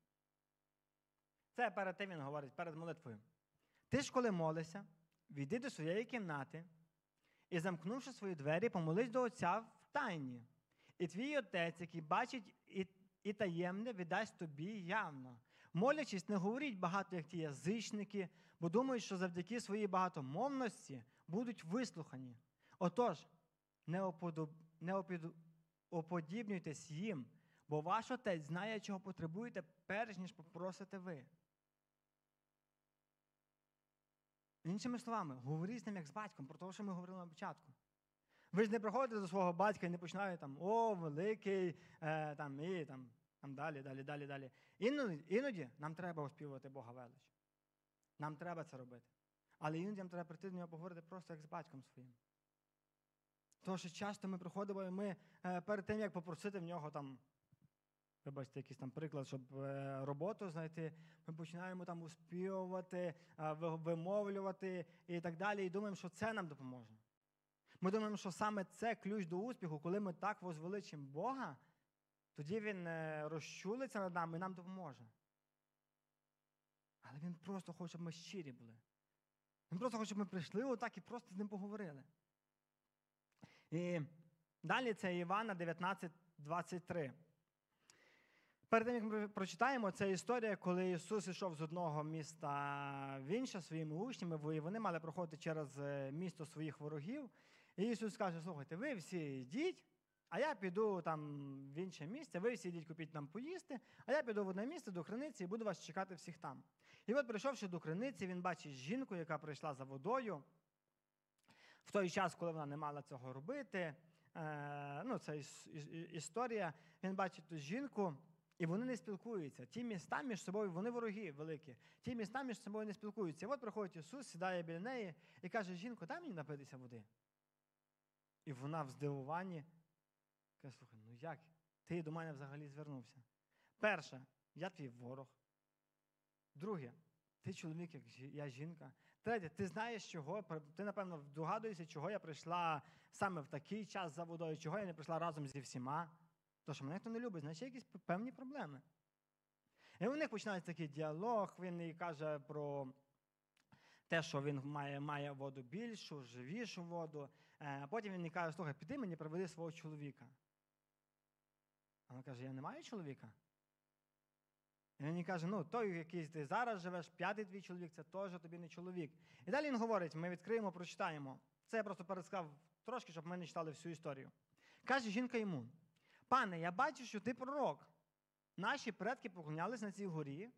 Це перед тим він говорить, перед молитвою. Ти ж, коли молишся, війди до своєї кімнати і, замкнувши свої двері, помолись до Отця в тайні. І твій отець, який бачить і, і таємне, віддасть тобі явно. Молячись, не говоріть багато, як ті язичники, бо думають, що завдяки своїй багатомовності будуть вислухані. Отож, не, оподоб... не опід... оподібнюйтесь їм, бо ваш отець знає, чого потребуєте, перш ніж попросите ви. Іншими словами, говоріть з ним як з батьком, про те, що ми говорили на початку. Ви ж не приходите до свого батька і не починаєте там о, великий, е, там, і там, там далі, далі, далі, далі. Іноді, іноді нам треба оспівувати Бога велич. Нам треба це робити. Але іноді нам треба прийти до нього поговорити просто як з батьком своїм. Тому що часто ми приходимо і ми е, перед тим, як попросити в нього там, вибачте, якийсь там приклад, щоб е, роботу знайти, ми починаємо там успівувати, е, вимовлювати і так далі, і думаємо, що це нам допоможе. Ми думаємо, що саме це ключ до успіху, коли ми так возвеличимо Бога, тоді Він е, розчулиться над нами і нам допоможе. Але Він просто хоче, щоб ми щирі були. Він просто хоче, щоб ми прийшли отак і просто з ним поговорили. І далі це Івана 19, 23. Перед тим, як ми прочитаємо, це історія, коли Ісус йшов з одного міста в інше своїми учнями, і вони мали проходити через е, місто своїх ворогів. І Ісус каже, слухайте, ви всі йдіть, а я піду там в інше місце, ви всі йдіть купіть нам поїсти, а я піду в одне місце до криниці і буду вас чекати всіх там. І от, прийшовши до криниці, він бачить жінку, яка прийшла за водою. В той час, коли вона не мала цього робити, е, ну, це історія, він бачить ту жінку, і вони не спілкуються. Ті міста між собою, вони вороги великі. Ті міста між собою не спілкуються. І от приходить Ісус, сідає біля неї і каже: жінку, дай мені напитися води. І вона в здивуванні каже, слухай, ну як? Ти до мене взагалі звернувся? Перше, я твій ворог. Друге, ти чоловік, як я жінка. Третє, ти знаєш, чого, ти, напевно, догадуєшся, чого я прийшла саме в такий час за водою, чого я не прийшла разом зі всіма. Тому що мене хто не любить, значить якісь певні проблеми. І у них починається такий діалог, він і каже про те, що він має має воду більшу, живішу воду. Е, потім він каже, слухай, піди мені приведи свого чоловіка. Вона каже, я не маю чоловіка. І він каже, ну той, який ти зараз живеш, п'ятий твій чоловік, це теж тобі не чоловік. І далі він говорить: ми відкриємо, прочитаємо. Це я просто пересказав трошки, щоб ми не читали всю історію. Каже жінка йому: Пане, я бачу, що ти пророк. Наші предки поклонялись на цій горі,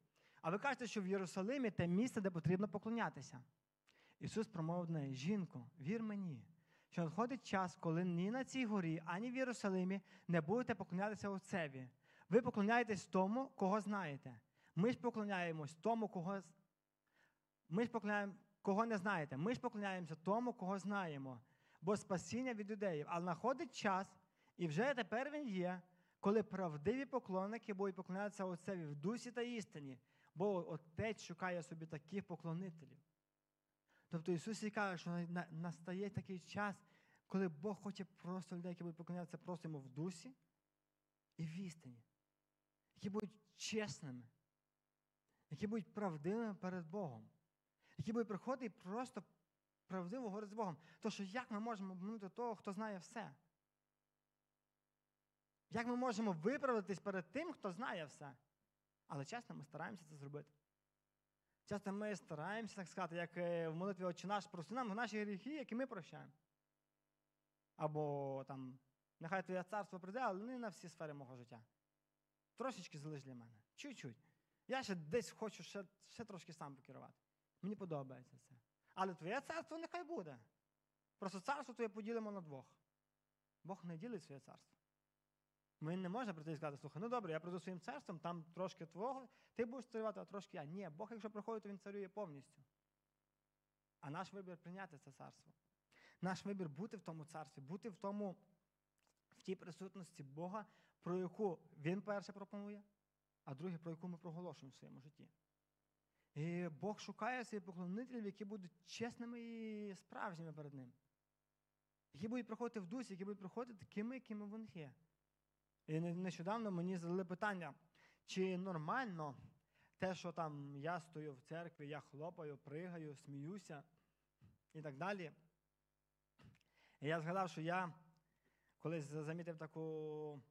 а ви кажете, що в Єрусалимі те місце, де потрібно поклонятися. Ісус промовив до неї, жінко, вір мені, що надходить час, коли ні на цій горі, ані в Єрусалимі не будете поклонятися Отцеві. Ви поклоняєтесь тому, кого знаєте. Ми ж поклоняємось тому, кого ми ж поклоняємо, кого не знаєте. Ми ж поклоняємося тому, кого знаємо. Бо спасіння від юдеїв. Але находить час, і вже тепер він є, коли правдиві поклонники будуть поклонятися Отцеві в дусі та істині, бо Отець шукає собі таких поклонителів. Тобто Ісус і каже, що настає такий час, коли Бог хоче просто людей, які будуть поклонятися просто йому в дусі і в істині які будуть чесними, які будуть правдивими перед Богом, які будуть приходити і просто правдиво говорити з Богом. То що як ми можемо обманути того, хто знає все? Як ми можемо виправитись перед тим, хто знає все? Але чесно, ми стараємося це зробити. Часто ми стараємося, так сказати, як е, в молитві «Отче наш, прости нам наші гріхи, які ми прощаємо. Або там, нехай твоє царство прийде, але не на всі сфери мого життя. Трошечки залиш для мене. Чуть-чуть. Я ще десь хочу ще, ще трошки сам покерувати. Мені подобається це. Але твоє царство нехай буде. Просто царство твоє поділимо на двох. Бог не ділить своє царство. Ми не можемо прийти і сказати, слухай, ну добре, я прийду своїм царством, там трошки твого, ти будеш царювати, а трошки я. Ні, Бог, якщо приходить, то він царює повністю. А наш вибір прийняти це царство. Наш вибір бути в тому царстві, бути в тому, в тій присутності Бога, про яку Він перше пропонує, а друге, про яку ми проголошуємо в своєму житті. І Бог шукає своїх поклонителів, які будуть чесними і справжніми перед Ним. Які будуть приходити в дусі, які будуть приходити такими, якими вони є. І нещодавно мені задали питання, чи нормально те, що там я стою в церкві, я хлопаю, пригаю, сміюся і так далі. І я згадав, що я колись замітив таку,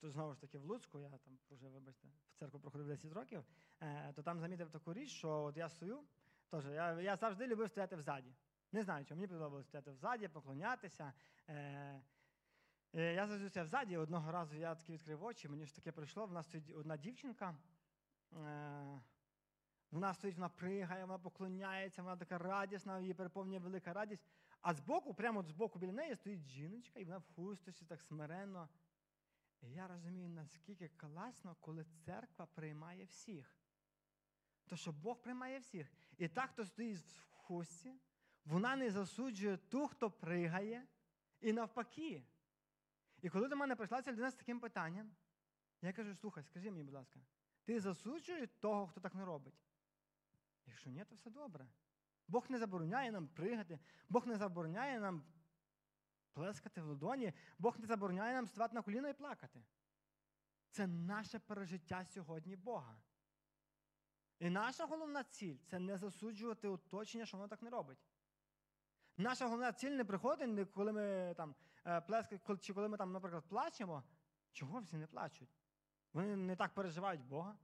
то знову ж таки в Луцьку, я там вже, вибачте, в церкву проходив 10 років, е, то там замітив таку річ, що от я стою, теж, я, я завжди любив стояти взаді. Не знаю, чому мені подобалося стояти взаді, поклонятися. Е, Я завжди взаді, одного разу я таки відкрив очі, мені ж таке прийшло, в нас стоїть одна дівчинка, е, вона стоїть, вона пригає, вона поклоняється, вона така радісна, її переповнює велика радість. А збоку, прямо збоку біля неї стоїть жіночка, і вона в хустості так смиренно. І я розумію, наскільки класно, коли церква приймає всіх. То що Бог приймає всіх. І та, хто стоїть в хусті, вона не засуджує ту, хто пригає, і навпаки. І коли до мене прийшла ця людина з таким питанням, я кажу: слухай, скажи мені, будь ласка, ти засуджуєш того, хто так не робить? Якщо ні, то все добре. Бог не забороняє нам пригати, Бог не забороняє нам плескати в ладоні, Бог не забороняє нам ставати на коліна і плакати. Це наше пережиття сьогодні Бога. І наша головна ціль це не засуджувати оточення, що воно так не робить. Наша головна ціль не приходить, коли ми там е, чи коли ми там, наприклад, плачемо. Чого всі не плачуть? Вони не так переживають Бога,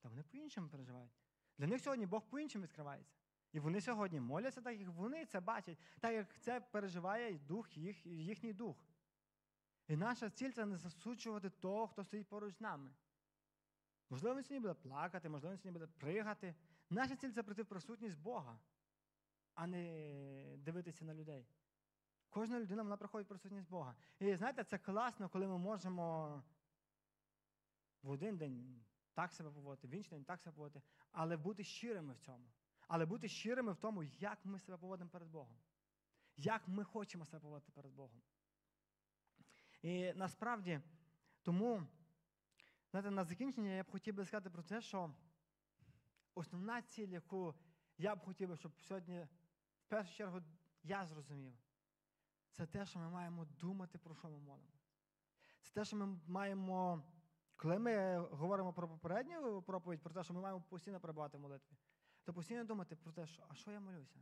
та вони по-іншому переживають. Для них сьогодні Бог по-іншому відкривається. І вони сьогодні моляться, так як вони це бачать, так як це переживає дух їх, їхній дух. І наша ціль це не засуджувати того, хто стоїть поруч з нами. Можливо, він сьогодні буде плакати, можливо, він сьогодні буде пригати. Наша ціль це прийти в присутність Бога а не дивитися на людей. Кожна людина вона приходить в присутність Бога. І знаєте, це класно, коли ми можемо в один день так себе поводити, в інший день так себе поводити, але бути щирими в цьому. Але бути щирими в тому, як ми себе поводимо перед Богом. Як ми хочемо себе поводити перед Богом. І насправді, тому, знаєте, на закінчення я б хотів би сказати про те, що основна ціль, яку я б хотів, щоб сьогодні в першу чергу я зрозумів, це те, що ми маємо думати, про що ми молимо. Це те, що ми маємо, коли ми говоримо про попередню проповідь, про те, що ми маємо постійно перебувати в молитві, то постійно думати про те, що, а що я молюся?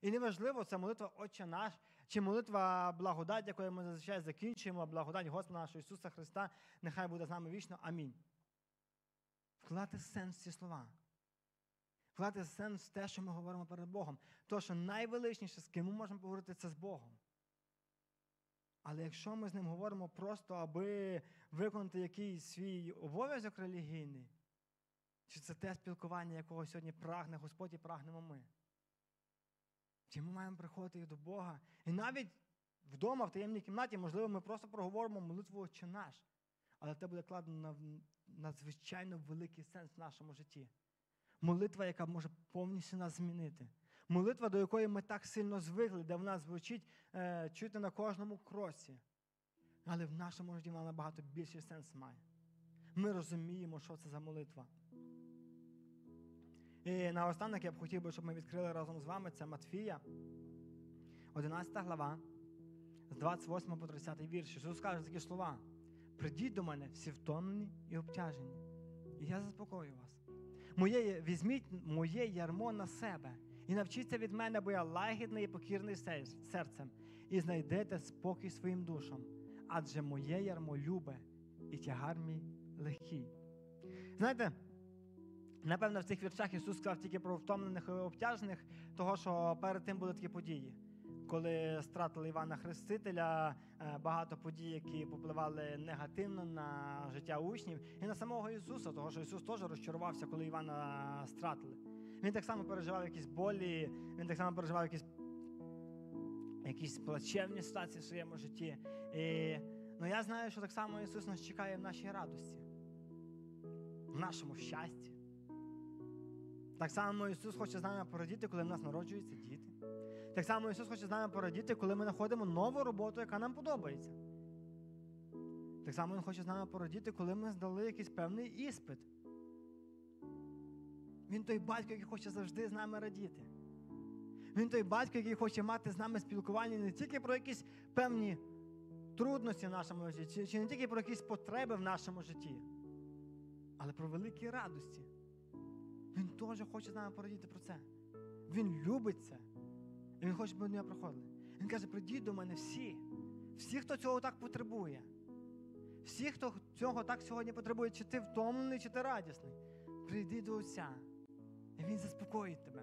І неважливо, це молитва Отче наш, чи молитва благодать, якою ми зазвичай закінчуємо, благодать Господа нашого Ісуса Христа, нехай буде з нами вічно. Амінь. Вкладати сенс в ці слова вкладати сенс в те, що ми говоримо перед Богом. То, що найвеличніше, з ким ми можемо поговорити, це з Богом. Але якщо ми з ним говоримо просто, аби виконати якийсь свій обов'язок релігійний, чи це те спілкування, якого сьогодні прагне Господь і прагнемо ми? Чи ми маємо приходити до Бога? І навіть вдома, в таємній кімнаті, можливо, ми просто проговоримо молитву «Отче наш, але це буде кладено на надзвичайно великий сенс в нашому житті. Молитва, яка може повністю нас змінити. Молитва, до якої ми так сильно звикли, де вона звучить е, чути на кожному кроці. Але в нашому житті вона набагато більший сенс має. Ми розуміємо, що це за молитва. І наостанок я б хотів би, щоб ми відкрили разом з вами це Матфія, 11 глава, з 28 по 30 вірш. Ісус каже такі слова: придіть до мене всі втомлені і обтяжені, і я заспокою вас. Моє, Візьміть моє ярмо на себе і навчіться від мене, бо я лагідний і покірний серцем, і знайдете спокій своїм душам, адже моє ярмо любе і тягар мій легкий. Знаєте, напевно, в цих віршах Ісус сказав тільки про втомлених і обтяжених, того, що перед тим були такі події. Коли стратили Івана Хрестителя, е, багато подій, які попливали негативно на життя учнів, і на самого Ісуса, того що Ісус теж розчарувався, коли Івана стратили. Він так само переживав якісь болі, він так само переживав якісь якісь плачевні ситуації в своєму житті. І, Ну я знаю, що так само Ісус нас чекає в нашій радості, в нашому щасті. Так само Ісус хоче з нами порадіти, коли в нас народжуються діти. Так само Ісус хоче з нами порадіти, коли ми знаходимо нову роботу, яка нам подобається. Так само Він хоче з нами порадіти, коли ми здали якийсь певний іспит. Він той батько, який хоче завжди з нами радіти. Він той батько, який хоче мати з нами спілкування не тільки про якісь певні трудності в нашому житті, чи не тільки про якісь потреби в нашому житті, але про великі радості. Він теж хоче з нами порадіти про це. Він любить це. І він хоче, щоб ми до нього проходили. Він каже, прийдіть до мене всі, всі, хто цього так потребує. Всі, хто цього так сьогодні потребує, чи ти втомлений, чи ти радісний. Прийди до Отця. І Він заспокоїть тебе.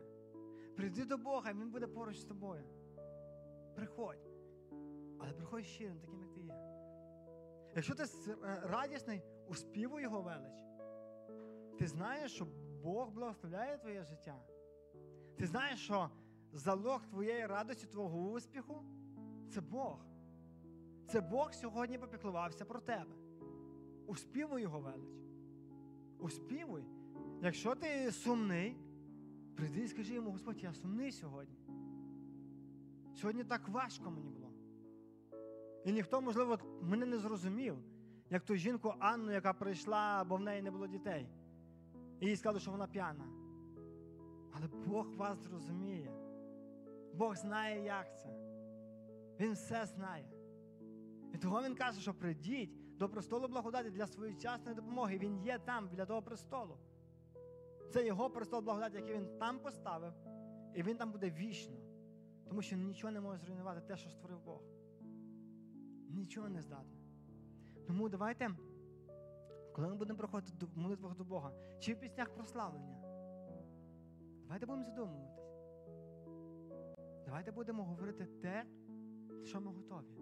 Прийди до Бога, і Він буде поруч з тобою. Приходь. Але приходь щирим, таким, як ти є. Якщо ти радісний, успівуй його велич. Ти знаєш, що Бог благословляє твоє життя. Ти знаєш, що залог твоєї радості, твого успіху це Бог. Це Бог сьогодні попіклувався про тебе. Успівуй його велич. Успівуй. Якщо ти сумний, прийди і скажи йому, Господь, я сумний сьогодні. Сьогодні так важко мені було. І ніхто, можливо, мене не зрозумів, як ту жінку Анну, яка прийшла, бо в неї не було дітей. І їй сказали, що вона п'яна. Але Бог вас зрозуміє. Бог знає, як це. Він все знає. І того Він каже, що прийдіть до престолу благодаті для своєчасної допомоги. Він є там, біля того престолу. Це його престол благодаті, який він там поставив, і він там буде вічно. Тому що нічого не може зруйнувати те, що створив Бог. Нічого не здатне. Тому давайте, коли ми будемо проходити в молитвах до Бога, чи в піснях прославлення, давайте будемо задумуватись. Давайте будемо говорити те, що ми готові.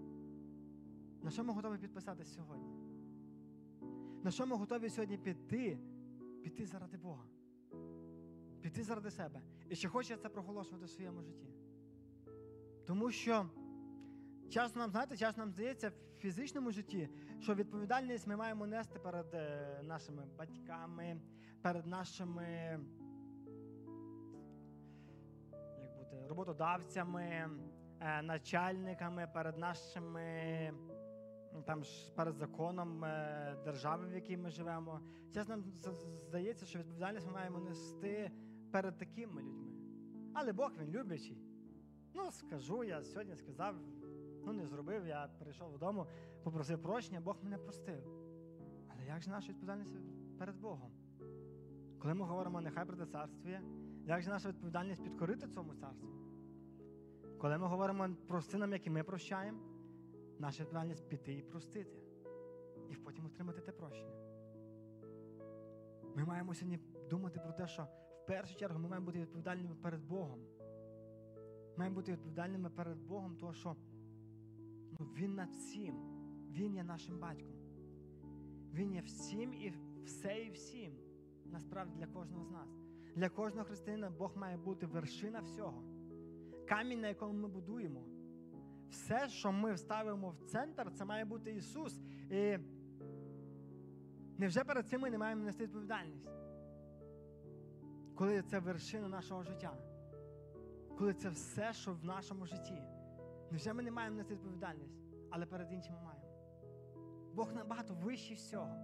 На що ми готові підписатись сьогодні? На що ми готові сьогодні піти? Піти заради Бога. Піти заради себе. І чи хоче це проголошувати в своєму житті? Тому що часто нам, знаєте, часто нам здається в фізичному житті, що відповідальність ми маємо нести перед е, нашими батьками, перед нашими як бути, роботодавцями, е, начальниками, перед нашими там перед законом е, держави, в якій ми живемо. Часто нам здається, що відповідальність ми маємо нести перед такими людьми. Але Бог він люблячий. Ну, скажу, я сьогодні сказав, ну не зробив, я прийшов додому, попросив прощення, Бог мене простив. Але як же наша відповідальність перед Богом? Коли ми говоримо, нехай прийде царстві, як же наша відповідальність підкорити цьому царству? Коли ми говоримо про синам, які ми прощаємо, наша відповідальність піти і простити, і потім отримати те прощення. Ми маємо сьогодні думати про те, що першу чергу ми маємо бути відповідальними перед Богом. Маємо бути відповідальними перед Богом, тому що ну, Він над всім, Він є нашим батьком. Він є всім і все і всім. Насправді для кожного з нас. Для кожного християнина Бог має бути вершина всього. Камінь, на якому ми будуємо. Все, що ми вставимо в центр, це має бути Ісус. І невже перед цим ми не маємо нести відповідальність? Коли це вершина нашого життя, коли це все, що в нашому житті. Невже ми не маємо нести відповідальність, але перед іншими маємо? Бог набагато вищий всього.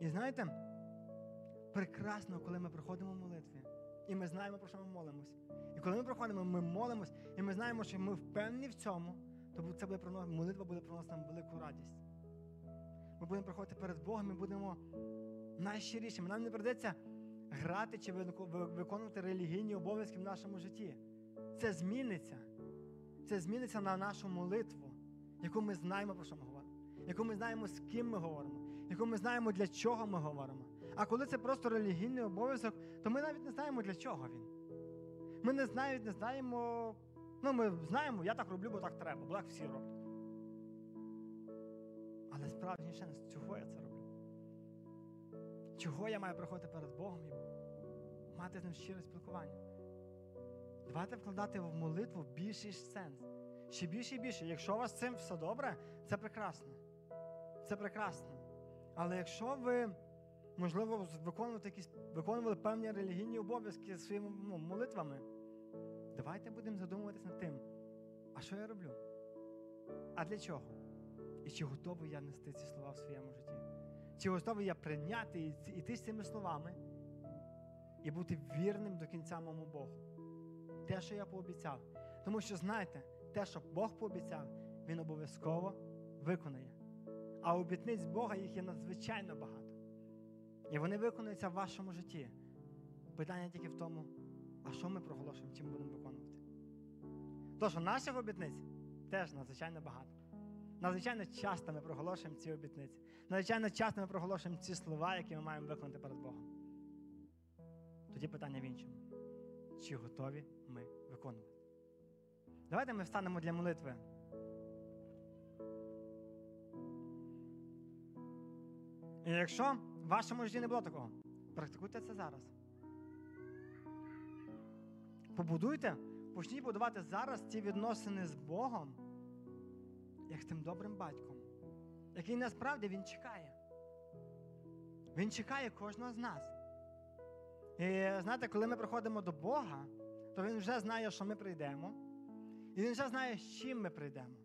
І знаєте, прекрасно, коли ми приходимо в молитві, і ми знаємо, про що ми молимось. І коли ми проходимо, ми молимось, і ми знаємо, що ми впевнені в цьому, то це буде молитва буде приносити нам велику радість. Ми будемо приходити перед Богом і будемо найщирішими. Нам не придеться грати чи виконувати релігійні обов'язки в нашому житті. Це зміниться. Це зміниться на нашу молитву, яку ми знаємо, про що ми говоримо, яку ми знаємо, з ким ми говоримо, яку ми знаємо, для чого ми говоримо. А коли це просто релігійний обов'язок, то ми навіть не знаємо, для чого він. Ми не навіть не знаємо. Ну, ми знаємо, я так роблю, бо так треба, бо так всі роблять. Але справжній шанс, чого я це роблю? Чого я маю приходити перед Богом і мати з ним щире спілкування? Давайте вкладати в молитву більший сенс. Ще більше і більше. Якщо у вас з цим все добре, це прекрасно. Це прекрасно. Але якщо ви, можливо, виконувати якісь, виконували певні релігійні обов'язки своїми ну, молитвами, давайте будемо задумуватися над тим, а що я роблю? А для чого? І чи готовий я нести ці слова в своєму житті? Чи готовий я прийняти і йти з цими словами і бути вірним до кінця моєму Богу? Те, що я пообіцяв. Тому що, знаєте, те, що Бог пообіцяв, Він обов'язково виконає. А обітниць Бога їх є надзвичайно багато. І вони виконуються в вашому житті. Питання тільки в тому, а що ми проголошуємо, чим будемо виконувати. Тож, наших обітниць теж надзвичайно багато. Надзвичайно часто ми проголошуємо ці обітниці. Надзвичайно часто ми проголошуємо ці слова, які ми маємо виконати перед Богом. Тоді питання в іншому. Чи готові ми виконувати? Давайте ми встанемо для молитви. І якщо в вашому житті не було такого, практикуйте це зараз. Побудуйте, почніть будувати зараз ці відносини з Богом, як з тим добрим батьком, який насправді Він чекає. Він чекає кожного з нас. І знаєте, коли ми приходимо до Бога, то Він вже знає, що ми прийдемо. І Він вже знає, з чим ми прийдемо.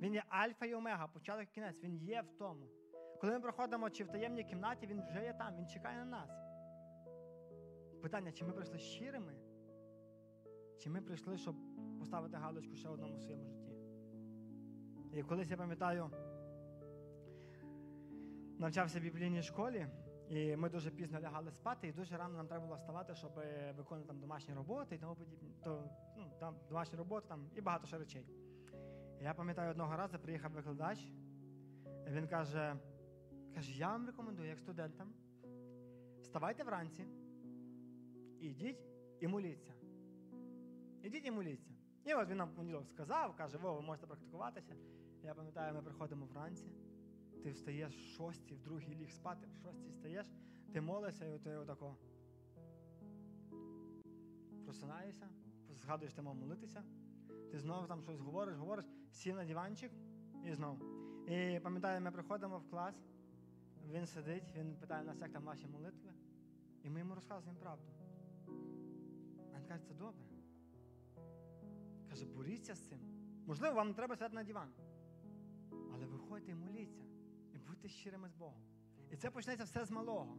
Він є альфа і омега, початок і кінець, він є в тому. Коли ми проходимо чи в таємній кімнаті, він вже є там, він чекає на нас. Питання, чи ми прийшли щирими, чи ми прийшли, щоб поставити галочку ще одному в своєму житті. І колись я пам'ятаю, навчався в біблійній школі, і ми дуже пізно лягали спати, і дуже рано нам треба було вставати, щоб виконувати там домашні роботи і тому подібне. То, ну, там домашні роботи там, і багато ще речей. Я пам'ятаю, одного разу приїхав викладач, він каже, каже, я вам рекомендую, як студентам, вставайте вранці, ідіть і моліться. Ідіть і моліться. І от він нам сказав, каже, ви можете практикуватися. Я пам'ятаю, ми приходимо вранці, ти встаєш в шостій, в другій ліг спати, в шостій стаєш, ти молишся, і ти отако просинаєшся, згадуєш, ти мав молитися, ти знову там щось говориш, говориш, сів на диванчик і знову. І пам'ятаю, ми приходимо в клас, він сидить, він питає нас, як там ваші молитви, і ми йому розказуємо правду. А він каже, це добре. Каже, боріться з цим. Можливо, вам треба сидіти на диван. Але виходьте і моліться. Будьте щирими з Богом. І це почнеться все з малого.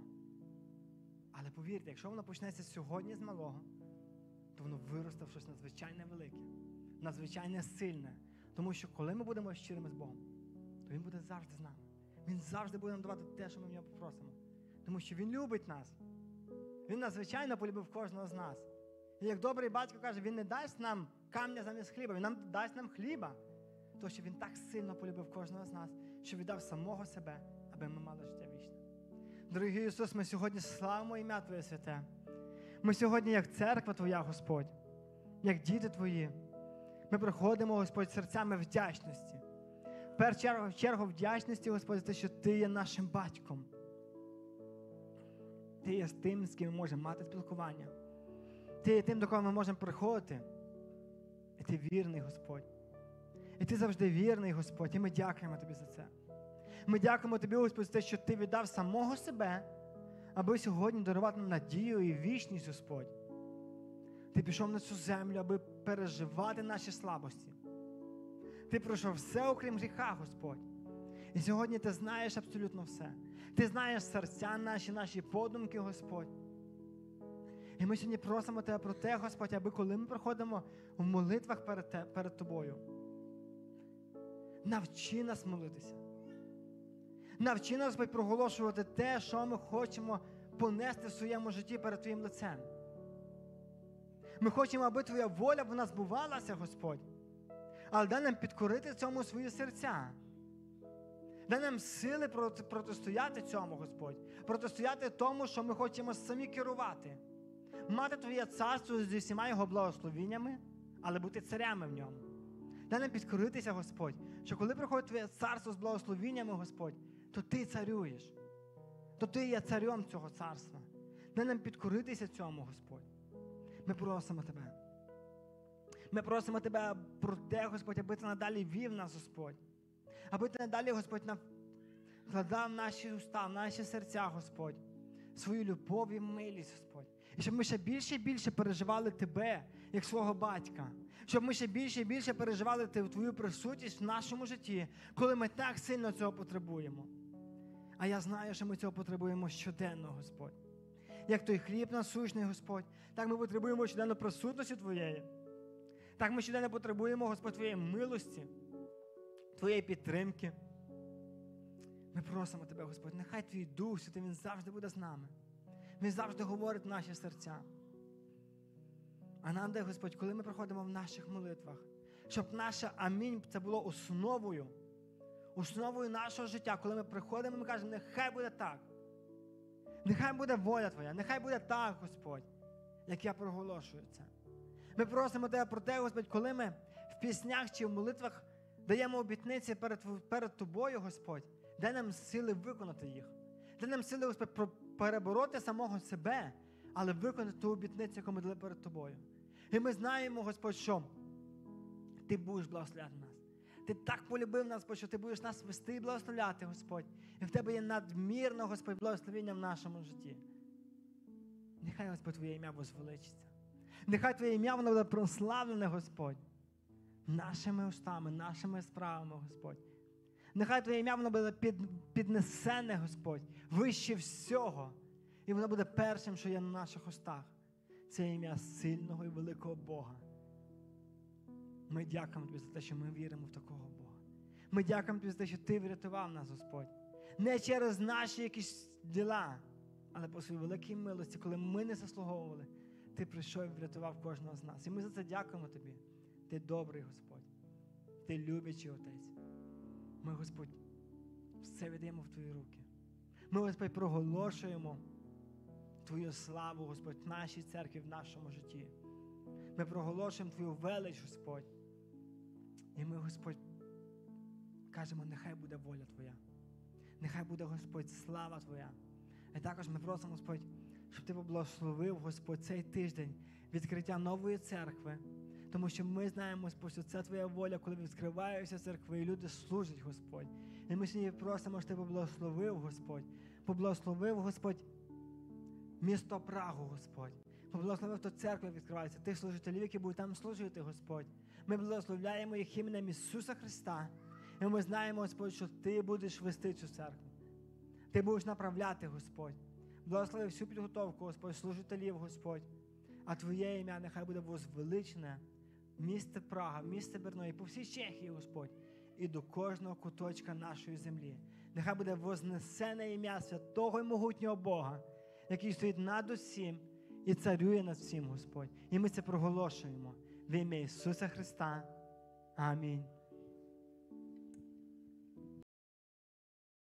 Але повірте, якщо воно почнеться сьогодні з малого, то воно виросте в щось надзвичайне велике, надзвичайне сильне. Тому що коли ми будемо щирими з Богом, то Він буде завжди з нами. Він завжди буде нам давати те, що ми в нього попросимо. Тому що Він любить нас. Він надзвичайно полюбив кожного з нас. І як добрий батько каже, він не дасть нам камня замість хліба, він нам дасть нам хліба. Тому що він так сильно полюбив кожного з нас, що віддав самого себе, аби ми мали життя вічне. Дорогий Ісус, ми сьогодні славимо ім'я Твоє святе. Ми сьогодні, як церква Твоя, Господь, як діти Твої, ми приходимо, Господь, серцями вдячності. В першу чергу, в чергу вдячності, Господь, за те, що Ти є нашим батьком. Ти є з тим, з ким ми можемо мати спілкування. Ти є тим, до кого ми можемо приходити. І ти вірний, Господь. І ти завжди вірний, Господь, і ми дякуємо Тобі за це. Ми дякуємо Тобі, Господь, за те, що Ти віддав самого себе, аби сьогодні дарувати нам надію і вічність, Господь. Ти пішов на цю землю, аби переживати наші слабості. Ти пройшов все, окрім гріха, Господь. І сьогодні ти знаєш абсолютно все. Ти знаєш серця наші, наші подумки, Господь. І ми сьогодні просимо Тебе про те, Господь, аби коли ми проходимо в молитвах перед, перед Тобою, навчи нас молитися. Навчи нас, проголошувати те, що ми хочемо понести в своєму житті перед Твоїм лицем. Ми хочемо, аби Твоя воля в нас бувалася, Господь. Але дай нам підкорити цьому свої серця. Дай нам сили протистояти цьому, Господь. Протистояти тому, що ми хочемо самі керувати. Мати Твоє царство зі всіма його благословіннями, але бути царями в ньому. Дай нам підкоритися, Господь, що коли приходить Твоє царство з благословіннями, Господь, то Ти царюєш. То Ти є царем цього царства. Дай нам підкоритися цьому, Господь. Ми просимо Тебе. Ми просимо Тебе про те, Господь, аби Ти надалі вів нас, Господь. Аби Ти надалі, Господь, нам вкладав наші уста, в наші серця, Господь, свою любов і милість, Господь. І щоб ми ще більше і більше переживали Тебе, як свого батька. Щоб ми ще більше і більше переживали Твою присутність в нашому житті, коли ми так сильно цього потребуємо. А я знаю, що ми цього потребуємо щоденно, Господь. Як той хліб насущний, Господь, так ми потребуємо щоденно присутності Твоєї. Так ми щоденно потребуємо, Господь, Твоєї милості, Твоєї підтримки. Ми просимо Тебе, Господь, нехай Твій Дух Святий, Він завжди буде з нами. Він завжди говорить в наші серця. А нам дай, Господь, коли ми проходимо в наших молитвах, щоб наше амінь це було основою, основою нашого життя, коли ми приходимо, ми кажемо, нехай буде так. Нехай буде воля Твоя, нехай буде так, Господь, як я проголошую це. Ми просимо Тебе про те, Господь, коли ми в піснях чи в молитвах даємо обітниці перед, перед Тобою, Господь, дай нам сили виконати їх. Дай нам сили, Господь, перебороти самого себе, але виконати ту обітницю, яку ми дали перед Тобою. І ми знаємо, Господь, що Ти будеш благословляти нас. Ти так полюбив нас, що ти будеш нас вести і благословляти, Господь. І в тебе є надмірно, Господь, благословення в нашому житті. Нехай, Господь, Твоє ім'я возвеличиться. Нехай Твоє ім'я воно буде прославлене, Господь, нашими устами, нашими справами, Господь. Нехай Твоє ім'я воно буде під, піднесене, Господь, вище всього. І воно буде першим, що є на наших устах. Це ім'я сильного і великого Бога. Ми дякуємо Тобі за те, що ми віримо в такого Бога. Ми дякуємо Тобі за те, що Ти врятував нас, Господь. Не через наші якісь діла, але по своїй великій милості, коли ми не заслуговували, Ти прийшов і врятував кожного з нас. І ми за це дякуємо Тобі. Ти добрий Господь. Ти любячий Отець. Ми, Господь, все віддаємо в Твої руки. Ми, Господь, проголошуємо Твою славу, Господь, в нашій церкві, в нашому житті. Ми проголошуємо Твою велич, Господь. І ми, Господь, кажемо, нехай буде воля Твоя. Нехай буде, Господь, слава Твоя. І також ми просимо, Господь, щоб Ти поблагословив, Господь, цей тиждень відкриття нової церкви. Тому що ми знаємо, що це Твоя воля, коли відкриваються церкви, і люди служать, Господь. І ми сьогодні просимо, щоб Ти поблагословив, Господь. Поблагословив, Господь, місто Прагу, Господь. Поблагословив ту церкву, відкривається, тих служителів, які будуть там служити, Господь. Ми благословляємо їх іменем Ісуса Христа. І ми знаємо, Господь, що Ти будеш вести цю церкву. Ти будеш направляти, Господь. Благослови всю підготовку, Господь, служителів, Господь. А Твоє ім'я нехай буде возвеличене в Прага, місце Берної, по всій Чехії, Господь, і до кожного куточка нашої землі. Нехай буде вознесене ім'я святого і могутнього Бога, який стоїть над усім і царює над всім, Господь. І ми це проголошуємо в ім'я Ісуса Христа. Амінь.